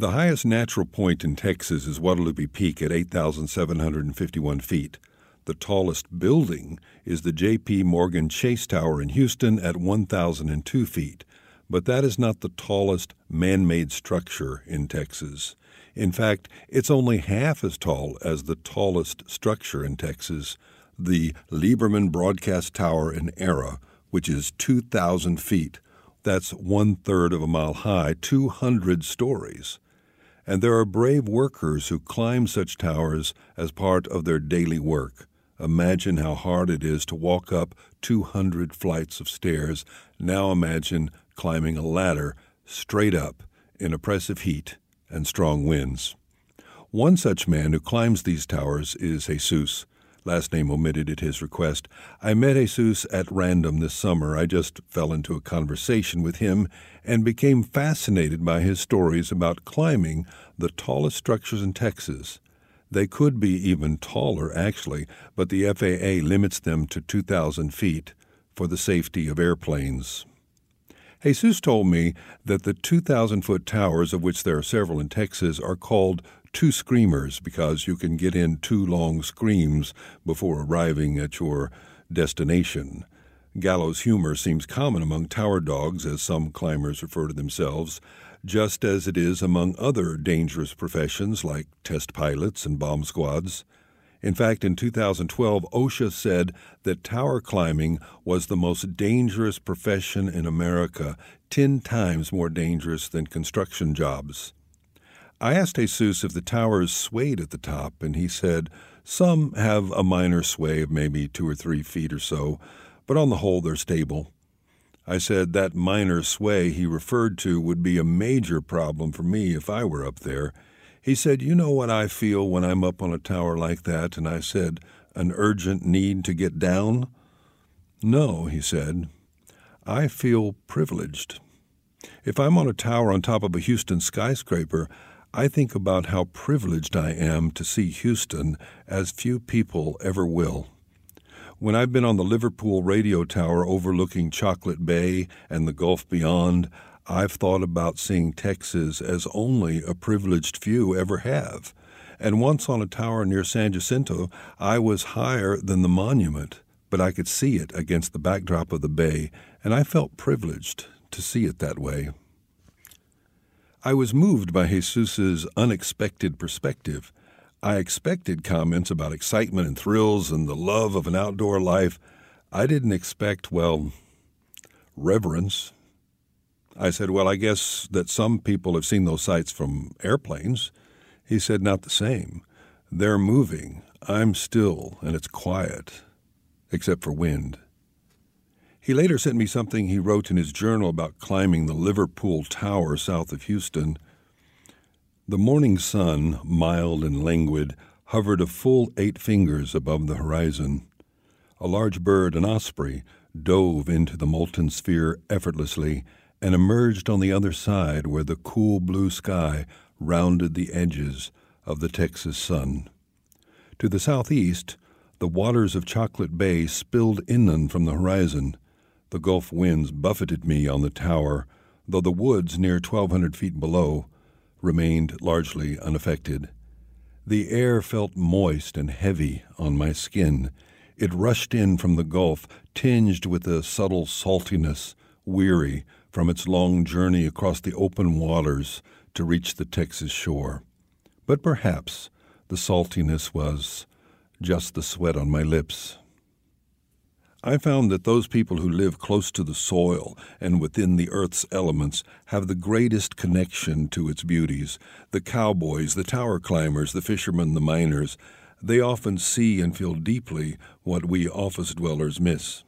The highest natural point in Texas is Guadalupe Peak at 8,751 feet. The tallest building is the J.P. Morgan Chase Tower in Houston at 1,002 feet, but that is not the tallest man made structure in Texas. In fact, it's only half as tall as the tallest structure in Texas, the Liberman Broadcast Tower in Era, which is 2,000 feet. That's one third of a mile high, 200 stories. And there are brave workers who climb such towers as part of their daily work. Imagine how hard it is to walk up 200 flights of stairs. Now imagine climbing a ladder straight up in oppressive heat and strong winds. One such man who climbs these towers is Jesus, last name omitted at his request. I met Jesus at random this summer. I just fell into a conversation with him and became fascinated by his stories about climbing the tallest structures in Texas. They could be even taller, actually, but the FAA limits them to 2,000 feet for the safety of airplanes. Jesus told me that the 2,000 foot towers, of which there are several in Texas, are called two screamers because you can get in two long screams before arriving at your destination. Gallows humor seems common among tower dogs, as some climbers refer to themselves, just as it is among other dangerous professions like test pilots and bomb squads. In fact, in 2012, OSHA said that tower climbing was the most dangerous profession in America, 10 times more dangerous than construction jobs. I asked Jesus if the towers swayed at the top, and he said some have a minor sway of maybe two or three feet or so, but on the whole they're stable. I said that minor sway he referred to would be a major problem for me if I were up there. He said, You know what I feel when I'm up on a tower like that? And I said, An urgent need to get down? No, he said. I feel privileged. If I'm on a tower on top of a Houston skyscraper, I think about how privileged I am to see Houston as few people ever will. When I've been on the Liverpool radio tower overlooking Chocolate Bay and the Gulf beyond, I've thought about seeing Texas as only a privileged few ever have. And once on a tower near San Jacinto, I was higher than the monument, but I could see it against the backdrop of the bay, and I felt privileged to see it that way. I was moved by Jesus's unexpected perspective. I expected comments about excitement and thrills and the love of an outdoor life. I didn't expect, well, reverence. I said, Well, I guess that some people have seen those sights from airplanes. He said, Not the same. They're moving. I'm still, and it's quiet, except for wind. He later sent me something he wrote in his journal about climbing the Liverpool Tower south of Houston. The morning sun, mild and languid, hovered a full eight fingers above the horizon. A large bird, an osprey, dove into the molten sphere effortlessly and emerged on the other side where the cool blue sky rounded the edges of the Texas sun. To the southeast, the waters of Chocolate Bay spilled inland from the horizon. The Gulf winds buffeted me on the tower, though the woods near 1,200 feet below remained largely unaffected. The air felt moist and heavy on my skin. It rushed in from the Gulf, tinged with a subtle saltiness, weary from its long journey across the open waters to reach the Texas shore. But perhaps the saltiness was just the sweat on my lips. I found that those people who live close to the soil and within the earth's elements have the greatest connection to its beauties. The cowboys, the tower climbers, the fishermen, the miners, they often see and feel deeply what we office dwellers miss.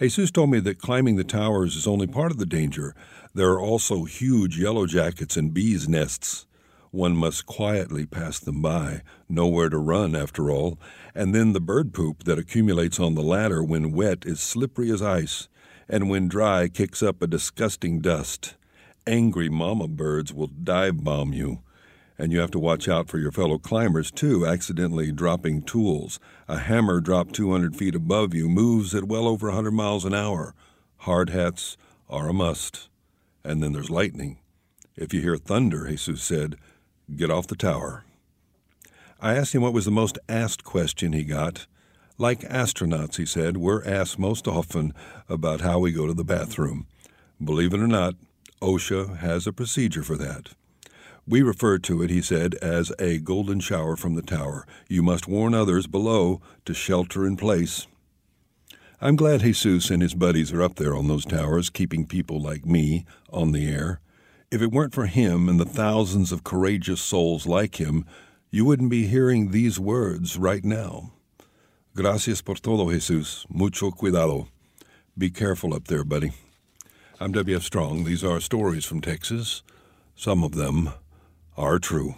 Jesus told me that climbing the towers is only part of the danger. There are also huge yellow jackets and bees' nests. One must quietly pass them by, nowhere to run, after all, and then the bird poop that accumulates on the ladder when wet is slippery as ice, and when dry kicks up a disgusting dust. Angry mama birds will dive bomb you. And you have to watch out for your fellow climbers, too, accidentally dropping tools. A hammer dropped 200 feet above you moves at well over 100 miles an hour. Hard hats are a must. And then there's lightning. If you hear thunder, Jesus said, get off the tower. I asked him what was the most asked question he got. Like astronauts, he said, we're asked most often about how we go to the bathroom. Believe it or not, OSHA has a procedure for that. We refer to it, he said, as a golden shower from the tower. You must warn others below to shelter in place. I'm glad Jesus and his buddies are up there on those towers, keeping people like me on the air. If it weren't for him and the thousands of courageous souls like him, you wouldn't be hearing these words right now. Gracias por todo, Jesus. Mucho cuidado. Be careful up there, buddy. I'm W.F. Strong. These are stories from Texas. Some of them are true.